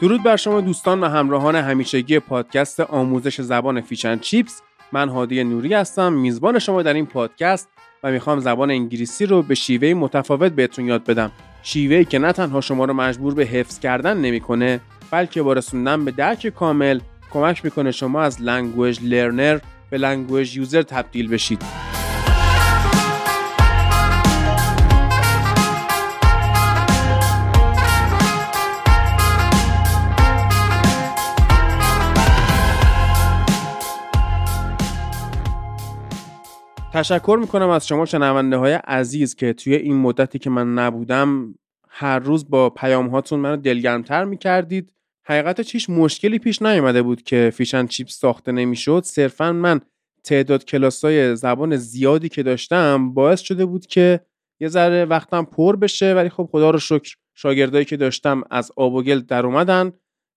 درود بر شما دوستان و همراهان همیشگی پادکست آموزش زبان Fish and Chips. من هادی نوری هستم میزبان شما در این پادکست و می‌خوام زبان انگلیسی رو به شیوه متفاوت بهتون یاد بدم. شیوهی که نه تنها شما رو مجبور به حفظ کردن نمی‌کنه بلکه با رسوندن به درک کامل کمک می‌کنه شما از language learner به language user تبدیل بشید. تشکر می‌کنم از شما شنونده های عزیز که توی این مدتی که من نبودم هر روز با پیام هاتون منو دلگرمتر می‌کردید. حقیقتش هیچ مشکلی پیش نیومده بود که Fish and Chips ساخته نمی‌شد. صرفا من تعداد کلاس های زبان زیادی که داشتم باعث شده بود که یه ذره وقتم پر بشه ولی خب خدا رو شکر شاگردایی که داشتم از آب و گل در اومدن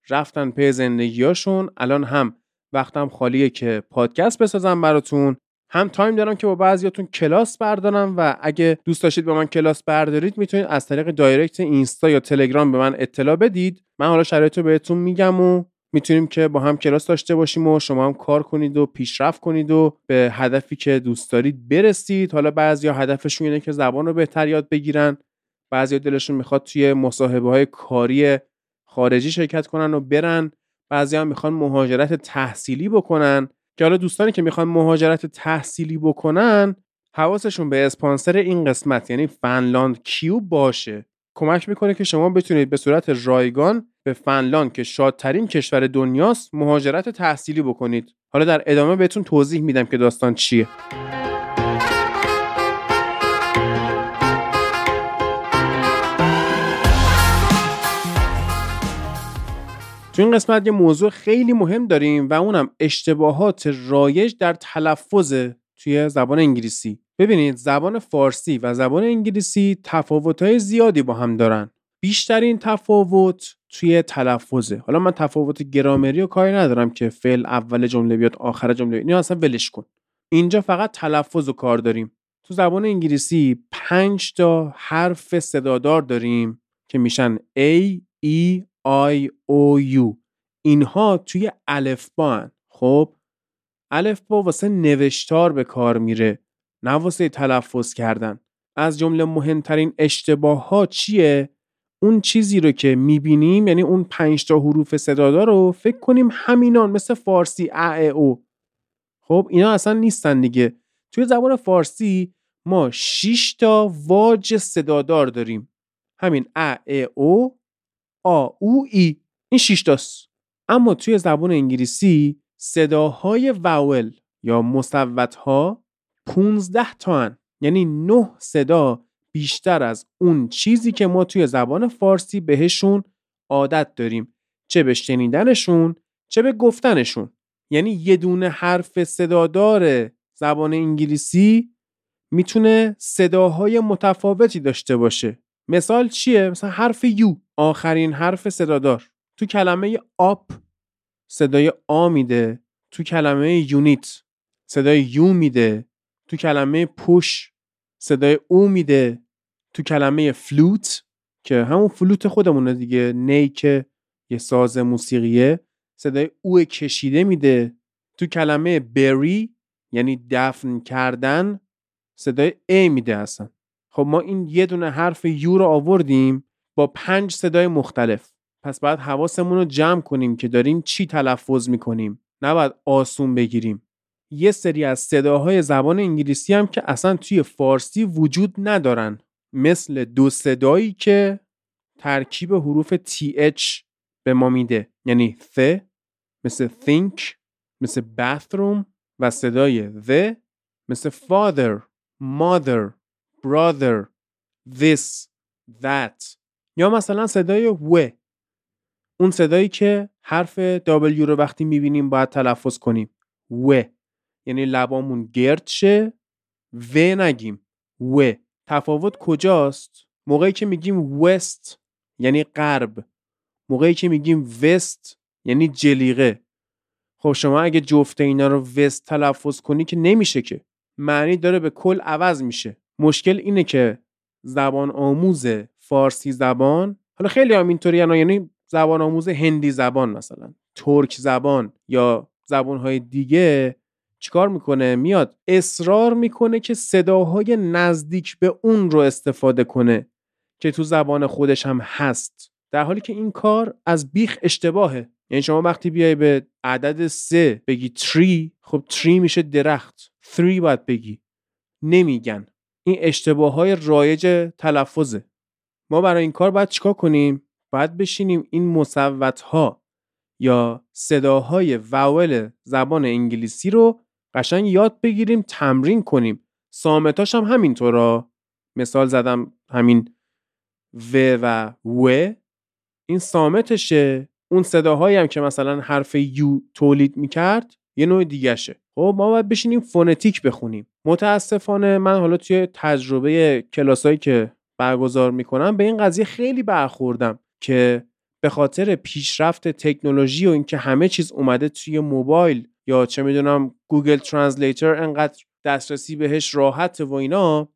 رفتن پی زندگیاشون الان هم وقتم خالیه که پادکست بسازم براتون. هم time دارم که با بعضیاتون کلاس بردارم و اگه دوست داشتید با من کلاس بردارید می‌تونید از طریق direct اینستا یا تلگرام به من اطلاع بدید. من حالا شرایط رو بهتون میگم و می‌تونیم که با هم کلاس داشته باشیم و شما هم کار کنید و پیشرفت کنید و به هدفی که دوست دارید برسید. حالا بعضیا هدفشون اینه که زبان رو بهتر یاد بگیرن. بعضیا دلشون می‌خواد توی مصاحبه های کاری خارجی شرکت کنن و برن. بعضیا می‌خوان مهاجرت تحصیلی بکنن. که حالا دوستانی که می‌خوان مهاجرت تحصیلی بکنن حواسشون به اسپانسر این قسمت یعنی فنلاند کیو باشه. کمک می‌کنه که شما بتونید به صورت رایگان به فنلاند که شادترین کشور دنیاست مهاجرت تحصیلی بکنید. حالا در ادامه بهتون توضیح میدم که داستان چیه. تو این قسمت یه موضوع خیلی مهم داریم و اونم اشتباهات رایج در تلفظ توی زبان انگلیسی. ببینید زبان فارسی و زبان انگلیسی تفاوت‌های زیادی با هم دارن. بیشترین تفاوت توی تلفظه. حالا من تفاوت گرامری و کاری ندارم که فعل اول جمله بیاد آخر جمله بیاد. اصلا ولش کن. اینجا فقط تلفظ و کار داریم. تو زبان انگلیسی پنج تا حرف صدادار داریم که میشن A, E, I, O, U. اینها توی الفبا خب؟ الفبا واسه نوشتار به کار میره نه واسه تلفظ کردن. از جمله مهمترین اشتباه ها چیه؟ اون چیزی رو که می‌بینیم یعنی اون پنج تا حروف صدادار رو فکر کنیم همینان مثل فارسی ا او. خب؟ اینا اصلا نیستن دیگه. توی زبان فارسی ما 6 تا واج صدادار داریم. همین ا او آ او ای. این 6 تاست. اما توی زبان انگلیسی صداهای واول یا مصوت ها 15 تا هن. یعنی 9 صدا بیشتر از اون چیزی که ما توی زبان فارسی بهشون عادت داریم. چه به شنیدنشون چه به گفتنشون. یعنی یه دونه حرف صدادار زبان انگلیسی می‌تونه صداهای متفاوتی داشته باشه. مثال چیه؟ مثلا حرف یو آخرین حرف صدادار. تو کلمه آپ صدای آ میده تو کلمه یونیت صدای یو میده تو کلمه پوش صدای او میده تو کلمه فلوت که همون فلوت خودمونه دیگه. نی که یه ساز موسیقیه صدای او کشیده میده. تو کلمه بری یعنی دفن کردن صدای ای میده اصلا. خب ما این یه دونه حرف یو رو آوردیم با پنج صدای مختلف. پس باید حواسمون رو جمع کنیم که داریم چی تلفظ می‌کنیم. نباید آسون بگیریم. یه سری از صداهای زبان انگلیسی هم که اصلا توی فارسی وجود ندارن. مثل دو صدایی که ترکیب حروف TH به ما میده. یعنی th مثل think مثل bathroom و صدای the مثل father mother. Brother this that. یا مثلا صدای و. اون صدایی که حرف W رو وقتی می‌بینیم باید تلفظ کنیم. و. یعنی لبامون گرد شه و نگیم. و. تفاوت کجاست؟ موقعی که میگیم وست یعنی غرب. موقعی که میگیم وست یعنی جلیقه. خب شما اگه جفت اینا رو وست تلفظ کنی که نمیشه که. معنی داره به کل عوض میشه. مشکل اینه که زبان آموز فارسی زبان حالا خیلی هم اینطوری یعنی زبان آموز هندی زبان مثلا ترک زبان یا زبانهای دیگه چیکار می‌کنه؟ میاد اصرار می‌کنه که صداهای نزدیک به اون رو استفاده کنه که تو زبان خودش هم هست. در حالی که این کار از بیخ اشتباهه. یعنی شما وقتی بیای به عدد سه بگی تری خب تری میشه درخت. تری باید بگی. نمیگن. این اشتباه های رایج تلفظه. ما برای این کار باید چیکار کنیم؟ باید بشینیم این مصوت ها یا صداهای وول زبان انگلیسی رو قشنگ یاد بگیریم تمرین کنیم. سامتاش هم همینطورا. مثال زدم همین و و و. این سامتشه. اون صداهایی هم که مثلا حرف یو تولید می‌کرد یه نوع دیگهشه. خب ما باید بشینیم فونتیک بخونیم. متاسفانه من حالا توی تجربه کلاسایی که برگزار می‌کنم به این قضیه خیلی برخوردم که به خاطر پیشرفت تکنولوژی و اینکه همه چیز اومده توی موبایل یا چه می‌دونم Google Translator انقدر دسترسی بهش راحت و اینا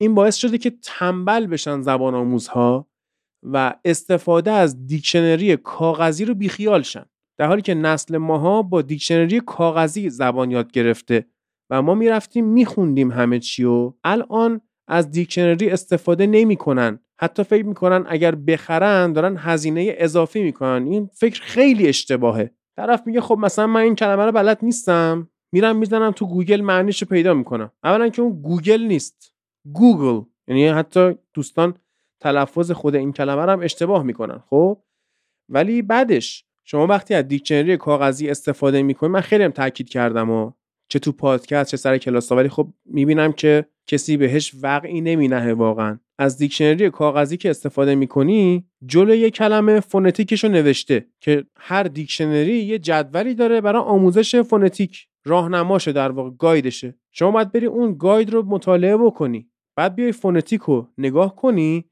این باعث شده که تنبل بشن زبان آموزها و استفاده از دیکشنری کاغذی رو بیخیال شن. در حالی که نسل ماها با دیکشنری کاغذی زبان یاد گرفته. و ما می‌رفتیم میخوندیم همه چی و الان از دیکشنری استفاده نمی‌کنن. حتی فکر می‌کنن اگر بخرن دارن هزینه اضافی می‌کنن. این فکر خیلی اشتباهه. طرف میگه خب مثلا من این کلمه رو بلد نیستم. میرم می‌زنم تو گوگل معنیش رو پیدا می‌کنم. اولا که اون گوگل نیست. گوگل. یعنی حتی دوستان تلفظ خود این کلمه رو هم اشتباه می‌کنن. خب؟ ولی بعدش شما وقتی از دیکشنری کاغذی استفاده می‌کنید من خیلی هم تاکید کردم و چه تو پادکست چه سر کلاس ولی خب می‌بینم که کسی بهش وقعی نمینه واقعا. از دیکشنری کاغذی که استفاده می‌کنی جلوی یه کلمه فونتیکش رو نوشته که هر دیکشنری یه جدولی داره برای آموزش فونتیک راهنماشه در واقع guide شه. شما باید بری اون guide رو مطالعه بکنی. بعد بیای فونتیک رو نگاه کنی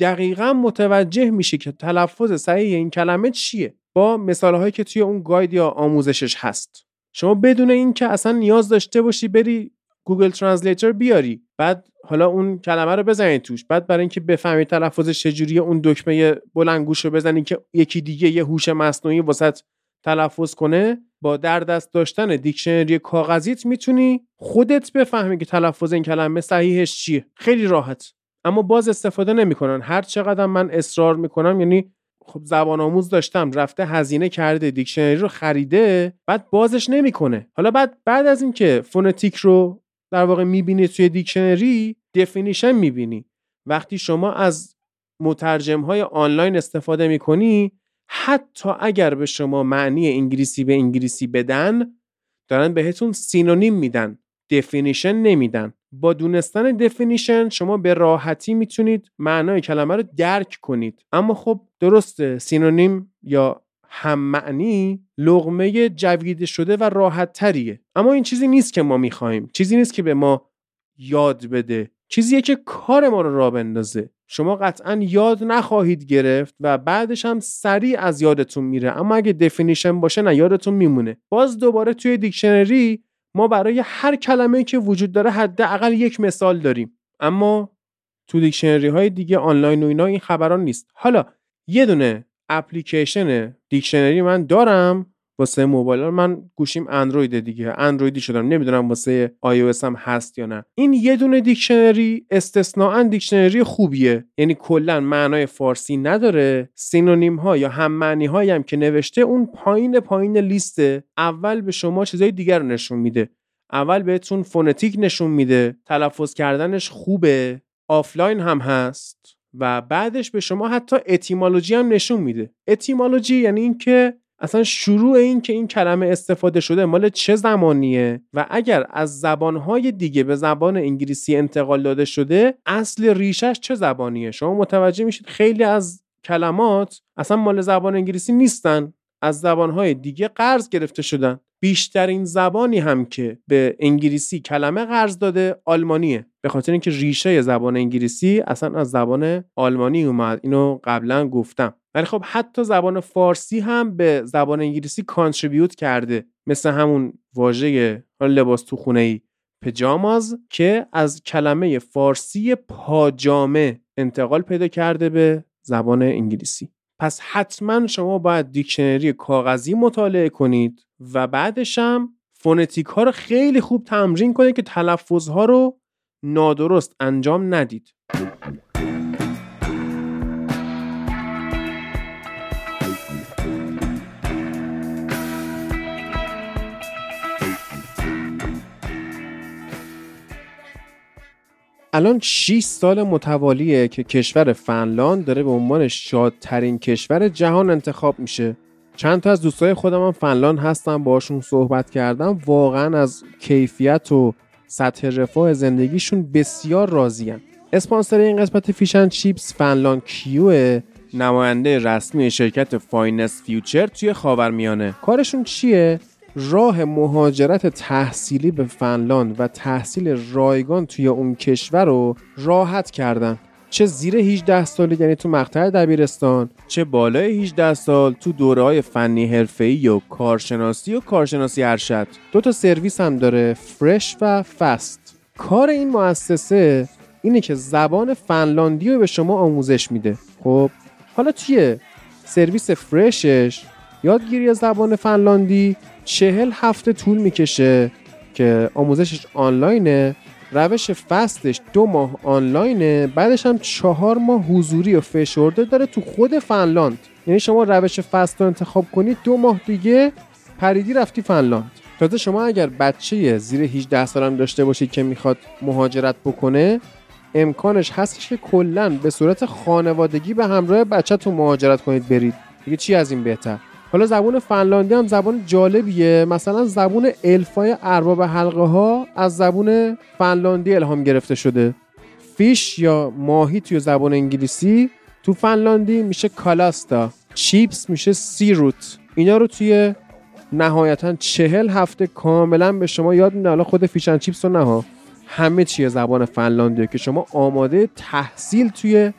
دقیقا متوجه میشی که تلفظ صحیح این کلمه چیه. با مثالهایی که توی اون guide یا آموزشش هست. شما بدون اینکه اصلا نیاز داشته باشی بری گوگل translator بیاری. بعد حالا اون کلمه رو بزنید توش. بعد برای اینکه بفهمی تلفظش چجوریه اون دکمه بلندگوش رو بزنی که یکی دیگه یه هوش مصنوعی واسط تلفظ کنه با در دست داشتن دیکشنری کاغذیت می‌تونی خودت بفهمی که تلفظ این کلمه صحیحش چیه. خیلی راحت. اما باز استفاده نمی‌کنن. هر چقدر من اصرار می‌کنم یعنی خب زبان آموز داشتم رفته هزینه کرده دیکشنری رو خریده بعد بازش نمی‌کنه. حالا بعد بعد از اینکه فونتیک رو در واقع می‌بینی توی دیکشنری definition می‌بینی. وقتی شما از مترجم های آنلاین استفاده می‌کنی حتی اگر به شما معنی انگلیسی به انگلیسی بدن دارن بهتون synonym میدن definition نمیدن. با دونستن definition شما به راحتی می‌تونید معنای کلمه رو درک کنید. اما خب درسته synonym یا هم معنی لقمه جویده شده و راحت تریه اما این چیزی نیست که ما می‌خواهیم. چیزی نیست که به ما یاد بده. چیزیه که کار ما رو راه بندازه. شما قطعا یاد نخواهید گرفت و بعدش هم سریع از یادتون میره. اما اگه definition باشه نه یادتون میمونه. باز دوباره توی دیکشنری ما برای هر کلمه که وجود داره حداقل یک مثال داریم. اما تو دیکشنری های دیگه آنلاین و اینا این خبران نیست. حالا یه دونه اپلیکیشن دیکشنری من دارم. واسه موبایل من گوشیم اندروید دیگه. اندرویدی شدم. نمی‌دونم واسه iOS هم هست یا نه. این یه دونه دیکشنری استثنائا دیکشنری خوبیه. یعنی کلا معنای فارسی نداره. synonym ها یا هم معنی هایی هم که نوشته اون پایین پایین لیست. اول به شما چیزای دیگر رو نشون میده. اول بهتون فونتیک نشون میده. تلفظ کردنش خوبه. آفلاین هم هست. و بعدش به شما حتی etymology هم نشون میده. etymology یعنی اینکه اصلا شروع این که این کلمه استفاده شده مال چه زمانیه؟ و اگر از زبانهای دیگه به زبان انگلیسی انتقال داده شده اصل ریشش چه زبانیه؟ شما متوجه میشید خیلی از کلمات اصلا مال زبان انگلیسی نیستن. از زبانهای دیگه قرض گرفته شدن. بیشترین زبانی هم که به انگلیسی کلمه قرض داده آلمانیه. به خاطر اینکه ریشه زبان انگلیسی اصلا از زبان آلمانی اومد. اینو قبلا گفتم. ولی خب حتی زبان فارسی هم به زبان انگلیسی کانتریبیوت کرده. مثل همون واژه لباس تو خونه ای پجاماز که از کلمه فارسی پاجامه انتقال پیدا کرده به زبان انگلیسی. پس حتما شما باید دیکشنری کاغذی مطالعه کنید و بعدش هم فونتیک ها رو خیلی خوب تمرین کنید که تلفظ ها رو نادرست انجام ندید. الان 6 سال متوالیه که کشور فنلاند داره به عنوان شادترین کشور جهان انتخاب میشه. چند تا از دوستای خودم هم فنلاند هستم باشون صحبت کردم. واقعا از کیفیت و سطح رفاه زندگیشون بسیار راضیان اسپانسر این قسمت فیشن چیپس فنلاند کیو نماینده رسمی شرکت فاینس فیوچر توی خاورمیانه. کارشون چیه؟ راه مهاجرت تحصیلی به فنلاند و تحصیل رایگان توی اون کشور رو راحت کردن. چه زیر 18 سالی یعنی تو مقطع دبیرستان چه بالای 18 سال تو دوره های فنی حرفه‌ای و کارشناسی و کارشناسی ارشد. دو تا سرویس هم داره فرش و فست. کار این مؤسسه اینه که زبان فنلاندی رو به شما آموزش میده. خب حالا توی سرویس فرشش یادگیری زبان فنلاندی چهل هفته طول می‌کشه که آموزشش آنلاینه روش فستش دو ماه آنلاینه بعدش هم چهار ماه حضوری و فشرده داره تو خود فنلاند. یعنی شما روش فست رو انتخاب کنید دو ماه دیگه پریدی رفتی فنلاند. تازه شما اگر بچه زیر 18 سال هم داشته باشید که می‌خواد مهاجرت بکنه امکانش هستش که کلا به صورت خانوادگی به همراه بچهتون مهاجرت کنید برید. دیگه چی از این بهتر؟ حالا زبون فنلاندی هم زبان جالبیه. مثلا زبون الفای ارباب حلقه ها از زبون فنلاندی الهام گرفته شده. فیش یا ماهی توی زبان انگلیسی. تو فنلاندی میشه کالاستا. چیپس میشه سیروت. اینا رو توی نهایتا چهل هفته کاملا به شما یاد میده حالا خود فیشن چیپس رو نها. همه چیه زبان فنلاندیه که شما آماده تحصیل توی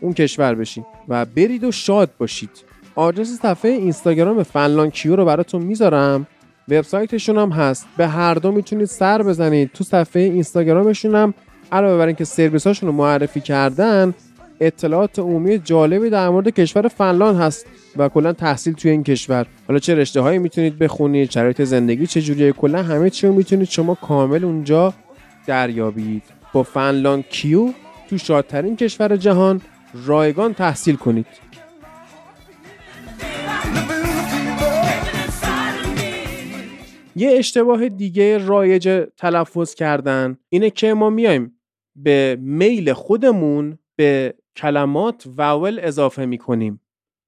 اون کشور بشید و برید و شاد باشید. آدرس صفحه اینستاگرام فنلان کیو رو براتون می‌ذارم. وبسایتشون هم هست. به هر دو می‌تونید سر بزنید. تو صفحه اینستاگرامشون هم علاوه بر اینکه سرویساشون رو معرفی کردن اطلاعات عمومی جالبی در مورد کشور فنلاند هست و کلا تحصیل توی این کشور. حالا چه رشته هایی می‌تونید بخونید شرایط زندگی چه جوریه کلا همه چی رو می‌تونید شما کامل اونجا دریابید. با فنلاند کیو تو شادترین کشور جهان رایگان تحصیل کنید. یه اشتباه دیگه رایج تلفظ کردن اینه که ما میایم به میل خودمون به کلمات واول اضافه می‌کنیم.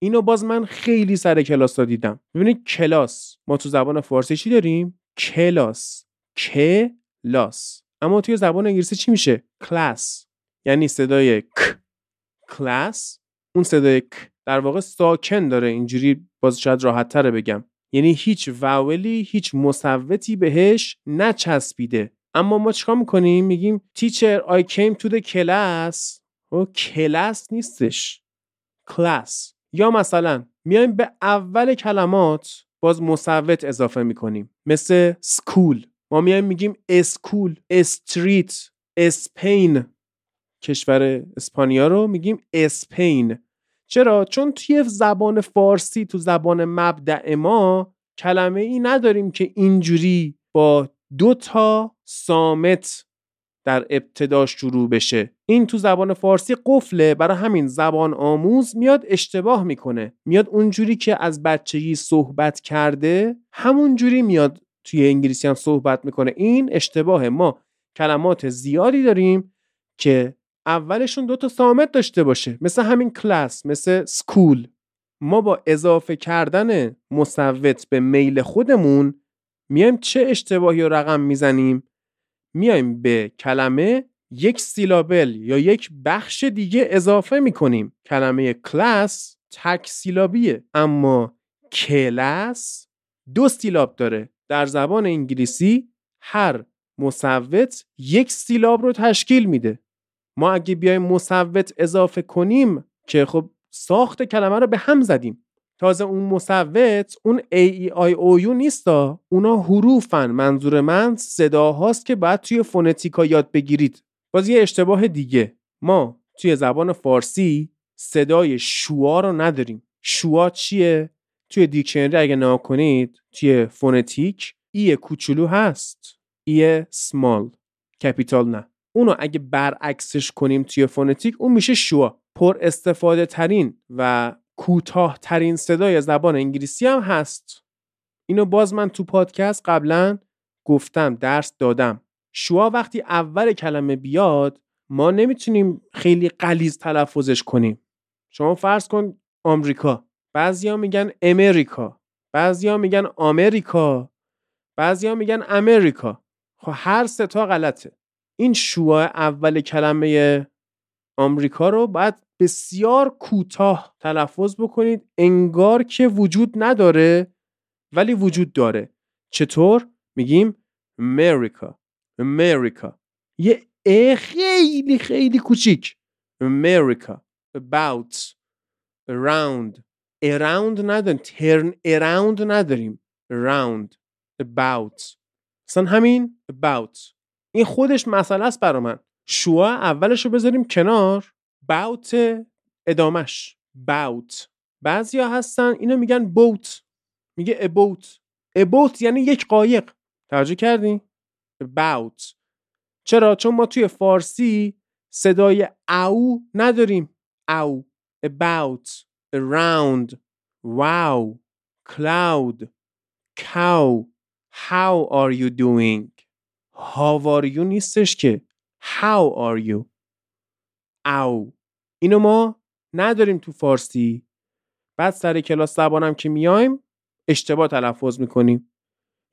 اینو باز من خیلی سر کلاس دیدم. ببینید کلاس. ما تو زبان فارسی چی داریم؟ کلاس. کلاس. اما توی زبان انگلیسی چی میشه؟ کلاس. یعنی صدای ک. کلاس. اون صدای ک. در واقع ساکن داره. اینجوری باز شاید راحت تره بگم. یعنی هیچ vowel ی هیچ مصوتی بهش نچسبیده. اما ما چیکار می‌کنیم؟ میگیم teacher I came to the class. و کلاس نیستش. کلاس یا مثلا میایم به اول کلمات باز مصوت اضافه می‌کنیم. مثل school ما میایم میگیم اسکول street اسپین کشور اسپانیا رو میگیم اسپین چرا؟ چون توی زبان فارسی تو زبان مبدع ما کلمه ای نداریم که اینجوری با دو تا سامت در ابتداش شروع بشه. این تو زبان فارسی قفله. برای همین زبان آموز میاد اشتباه می‌کنه. میاد اونجوری که از بچگی صحبت کرده همون جوری میاد توی انگلیسی هم صحبت می‌کنه. این اشتباه ما کلمات زیادی داریم که اولشون دو تا سامت داشته باشه. مثل همین کلاس مثل سکول. ما با اضافه کردن مصوت به میل خودمون میایم چه اشتباهی و رقم می‌زنیم؟ میایم به کلمه یک سیلابل یا یک بخش دیگه اضافه می‌کنیم. کلمه کلاس تک سیلابیه. اما کلاس دو سیلاب داره. در زبان انگلیسی هر مصوت یک سیلاب رو تشکیل میده. ما اگه بیایم مصوت اضافه کنیم که خب ساخت کلمه رو به هم زدیم. تازه اون مصوت اون A E I O U نیستا اونا حروفن. منظور من صداهاست که باید توی فونتیکا یاد بگیرید. باز یه اشتباه دیگه. ما توی زبان فارسی صدای شوا رو نداریم. شوا چیه؟ توی دیکشنری اگه نگاه کنید توی فونتیک ای کوچولو هست. e small، capital نه. اونو اگه برعکسش کنیم توی فونتیک اون میشه schwa پر استفاده ترین و کوتاه ترین صدای زبان انگلیسی هم هست. اینو باز من تو پادکست قبلا گفتم درس دادم. schwa وقتی اول کلمه بیاد ما نمی‌تونیم خیلی غلیظ تلفظش کنیم. شما فرض کن آمریکا. بعضیا میگن امریکا. بعضیا میگن آمریکا. بعضیا میگن امریکا. خب هر سه تا غلطه. این شوا اول کلمه آمریکا رو باید بسیار کوتاه تلفظ بکنید. انگار که وجود نداره ولی وجود داره. چطور؟ میگیم امریکا امریکا یه ا خیلی خیلی کوچیک. امریکا about around. around نداریم. turn around نداریم. around about. اصلا همین about. این خودش مسئله است برا من. شوا اولش رو بذاریم کنار. Bout ادامش. Bout. بعضیا هستن اینو میگن boat میگه about. About یعنی یک قایق. توجه کردی about چرا؟ چون ما توی فارسی صدای او نداریم. او about. Around. Wow. Cloud. Cow. How are you doing? How are you نیستش که. How are you? او اینو ما نداریم تو فارسی. بعد سر کلاس زبانم که میایم اشتباه تلفظ می‌کنیم.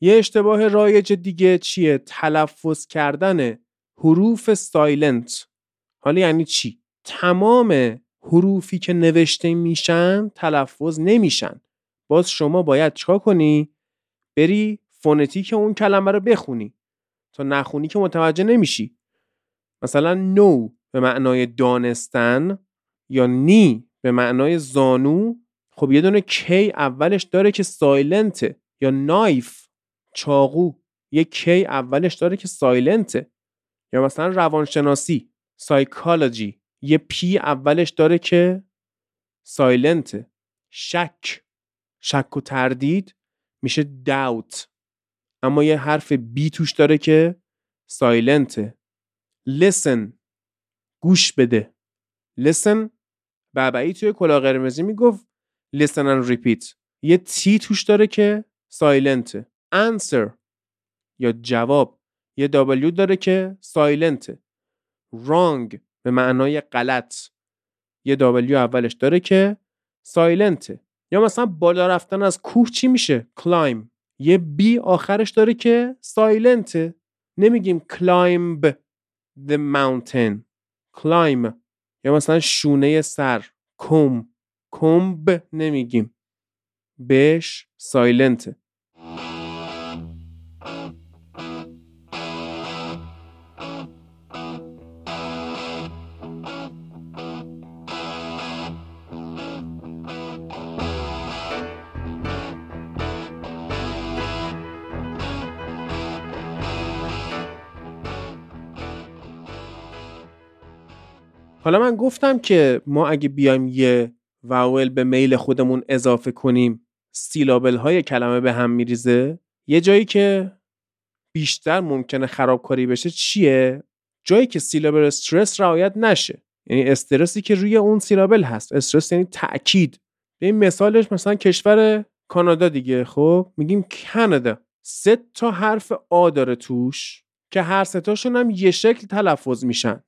یه اشتباه رایج دیگه چیه؟ تلفظ کردن حروف silent حالا یعنی چی؟ تمام حروفی که نوشته میشن تلفظ نمیشن. باز شما باید چیکار کنی؟ بری فونتیک اون کلمه رو بخونی. تا نخونی که متوجه نمیشی. مثلا know به معنای دانستن یا knee به معنای زانو. خب یه دونه k اولش داره که silent ه یا knife چاقو. یه k اولش داره که silent ه یا مثلا روانشناسی سایکالوجی. یه p اولش داره که silent ه شک. شک و تردید میشه داوت اما یه حرف b توش داره که silent ه listen. گوش بده. Listen. بابایی توی کلا قرمزی می‌گفت listen and repeat. یه تی توش داره که سایلنته answer. یا جواب. یه W داره که سایلنته wrong. به معنای غلط. یه W اولش داره که سایلنته یا مثلا بالا رفتن از کوه چی میشه؟ Climb. یه B آخرش داره که سایلنته نمیگیم climb the mountain. Climb. یا مثلا شونه سر. کم. کمب نمیگیم. بهش سایلنته حالا من گفتم که ما اگه بیایم یه واول به میل خودمون اضافه کنیم سیلابل های کلمه به هم میریزه. یه جایی که بیشتر ممکنه خرابکاری بشه چیه؟ جایی که سیلابل استرس رعایت نشه. یعنی استرسی که روی اون سیلابل هست. استرس یعنی تاکید به این مثالش مثلا کشور کانادا دیگه خب؟ میگیم کانادا. سه تا حرف آ داره توش که هر تاشون هم یه شکل تلفظ میشن.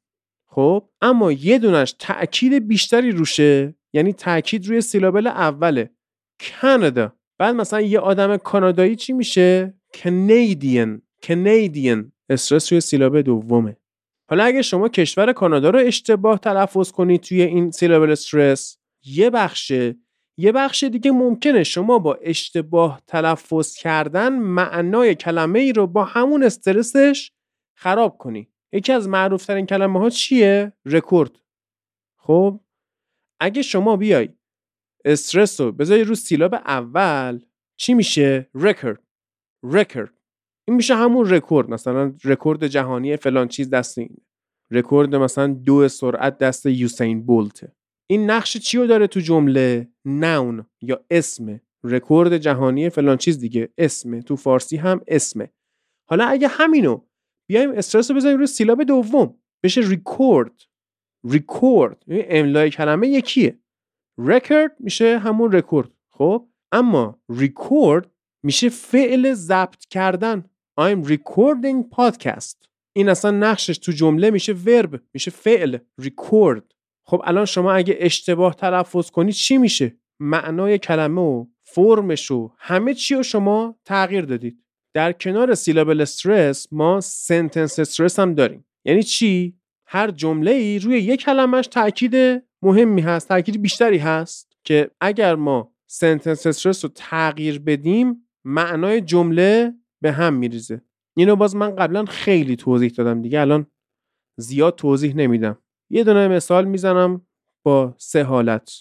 خب؟ اما یه دونش تاکید بیشتری روشه یعنی تاکید روی سیلابل اوله. کانادا. بعد مثلا یه آدم کانادایی چی میشه؟ کنیدین کنیدین استرس روی سیلابل دومه. حالا اگه شما کشور کانادا رو اشتباه تلفظ کنید توی این سیلابل استرس یه بخشه. یه بخش دیگه ممکنه شما با اشتباه تلفظ کردن معنای کلمه ای رو با همون استرسش خراب کنی. یکی از معروف ترین کلمه ها چیه؟ رکورد. خب اگه شما بیای استرس رو بذاری رو سیلاب اول چی میشه؟ record. record. این میشه همون رکورد. مثلا رکورد جهانی فلان چیز دست این رکورد مثلا دو سرعت دست یوسین بولته این نقش چی رو داره تو جمله؟ نون یا اسم. رکورد جهانی فلان چیز دیگه. اسمه تو فارسی هم اسمه. حالا اگه همینو بیایم استرس رو بزنیم روی سیلاب دوم. بشه record. record. املای کلمه یکیه. رکورد میشه همون رکورد خب؟ اما ریکورد میشه فعل ضبط کردن. I'm recording podcast. این اصلا نقشش تو جمله میشه verb میشه فعل. ریکورد. خب الان شما اگه اشتباه تلفظ کنید چی میشه؟ معنای کلمه و فرمش و همه چی رو شما تغییر دادید. در کنار سیلابل استرس ما سنتنس استرس هم داریم. یعنی چی؟ هر جمله ای روی یک کلمش تاکید مهمی هست تاکید بیشتری هست که اگر ما سنتنس استرس رو تغییر بدیم معنای جمله به هم میریزه. اینو باز من قبلا خیلی توضیح دادم دیگه الان زیاد توضیح نمیدم. یه دونه مثال می‌زنم با سه حالت.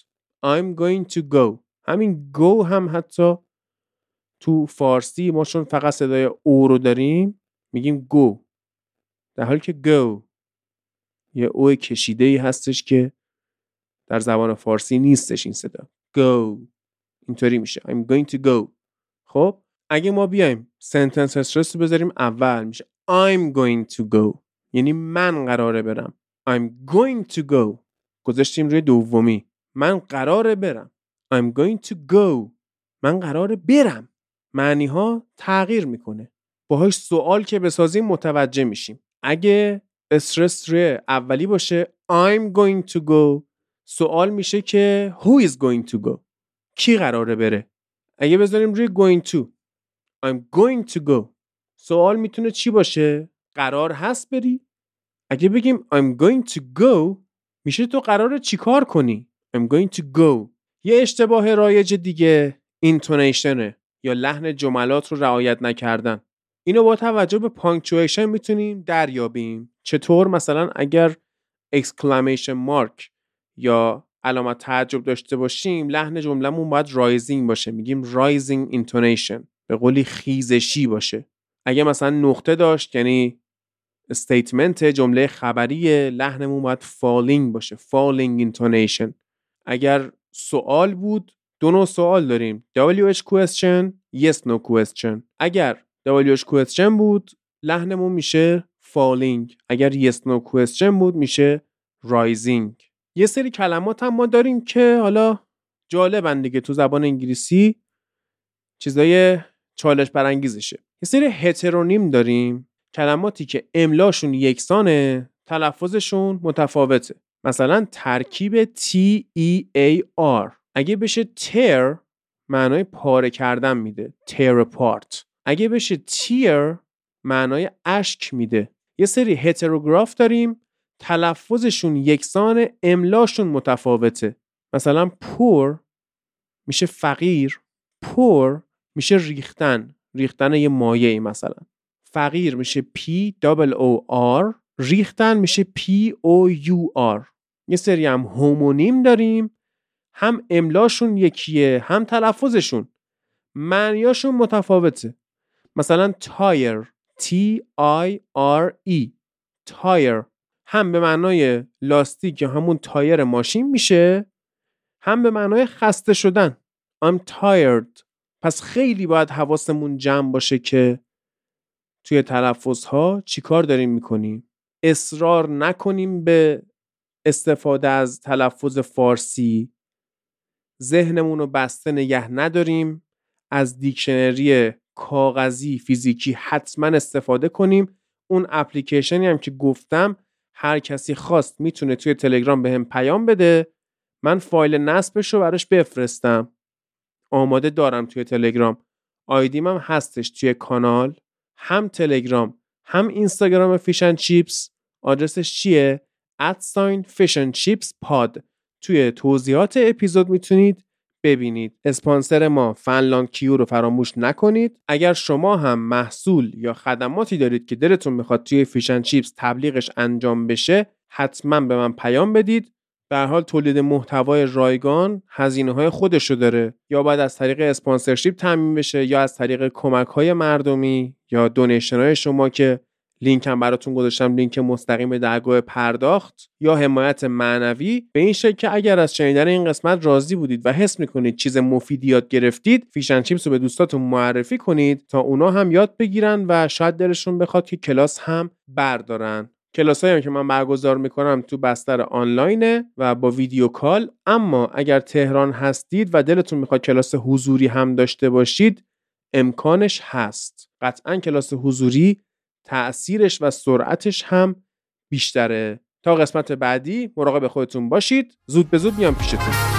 I'm going to go. همین go هم حتی تو فارسی ما چون فقط صدای او رو داریم میگیم go در حالی که go یه او کشیده ای هستش که در زبان فارسی نیستش این صدا. go اینطوری میشه. I'm going to go. خب اگه ما بیایم سنتنس استرس بذاریم اول میشه. I'm going to go. یعنی من قراره برم. I'm going to go. گذاشتیم روی دومی. من قراره برم. I'm going to go. من قراره برم. معنی ها تغییر می‌کنه. باهاش سوال که بسازیم متوجه میشیم. اگه استرس روی اولی باشه I'm going to go. سوال میشه که who is going to go کی قراره بره؟ اگه بذاریم روی going to I'm going to go. سوال می‌تونه چی باشه؟ قرار هست بری. اگه بگیم I'm going to go میشه تو قراره چیکار کنی؟ I'm going to go. یه اشتباه رایج دیگه intonation ـه یا لحن جملات رو رعایت نکردن. اینو با توجه به punctuation می‌تونیم دریابیم. چطور؟ مثلا اگر exclamation mark یا علامت تعجب داشته باشیم لحن جملهمون باید rising باشه. میگیم rising intonation به قولی خیزشی باشه. اگه مثلا نقطه داشت یعنی statement جمله خبری لحنمون باید falling باشه. falling intonation اگر سوال بود دو نوع سوال داریم. WH question yes no question. اگر WH question بود لحنمون میشه falling. اگر yes no question بود میشه rising. یه سری کلمات هم ما داریم که حالا جالبن دیگه تو زبان انگلیسی. چیزای چالش برانگیزشه. یه سری هترونیم داریم. کلماتی که املاشون یکسانه تلفظشون متفاوته. مثلا ترکیب T E A R. اگه بشه tear معنای پاره کردن میده. Tear apart. اگه بشه tear معنای اشک میده. یه سری هتروگراف داریم تلفظشون یکسان املاشون متفاوته. مثلا poor میشه فقیر poor میشه ریختن. ریختن یه مایه ای مثلا. فقیر میشه P O R ریختن میشه P O U R. یه سری هم هومونیم داریم. هم املاشون یکیه هم تلفظشون. معنیاشون متفاوته. مثلا تایر T I R E تایر هم به معنای لاستیک یا همون تایر ماشین میشه هم به معنای خسته شدن. I'm tired. پس خیلی باید حواسمون جمع باشه که توی تلفظ ها چیکار داریم می‌کنیم. اصرار نکنیم به استفاده از تلفظ فارسی. ذهنمون رو بسته نگه نداریم از دیکشنری کاغذی فیزیکی حتما استفاده کنیم. اون اپلیکیشنی هم که گفتم هر کسی خواست می‌تونه توی تلگرام بهم پیام بده. من فایل نصبش رو براش بفرستم. آماده دارم توی تلگرام. آیدیم هم هستش توی کانال. هم تلگرام هم اینستاگرام Fish and Chips. آدرسش چیه؟ @ sign Fish and Chips Pod. توی توضیحات اپیزود می‌تونید ببینید. اسپانسر ما فنلاند Q رو فراموش نکنید. اگر شما هم محصول یا خدماتی دارید که دلتون می‌خواد توی Fish and Chips تبلیغش انجام بشه حتما به من پیام بدید. به هر حال تولید محتوای رایگان هزینه های خودشو داره. یا باید از طریق sponsorship تامین بشه یا از طریق کمک های مردمی یا donation های شما که لینک هم براتون گذاشتم لینک مستقیم درگاه پرداخت یا حمایت معنوی. به این شکل که اگر از شنیدن این قسمت راضی بودید و حس می‌کنید چیز مفیدی یاد گرفتید Fish and Chips رو به دوستاتون معرفی کنید تا اونا هم یاد بگیرن و شاید دلشون بخواد که کلاس هم بردارن. کلاس هم که من برگزار می‌کنم تو بستر آنلاینه و با video call اما اگر تهران هستید و دلتون می‌خواد کلاس حضوری هم داشته باشید امکانش هست. قطعا کلاس حضوری تأثیرش و سرعتش هم بیشتره. تا قسمت بعدی مراقب خودتون باشید. زود به زود میام پیشتون.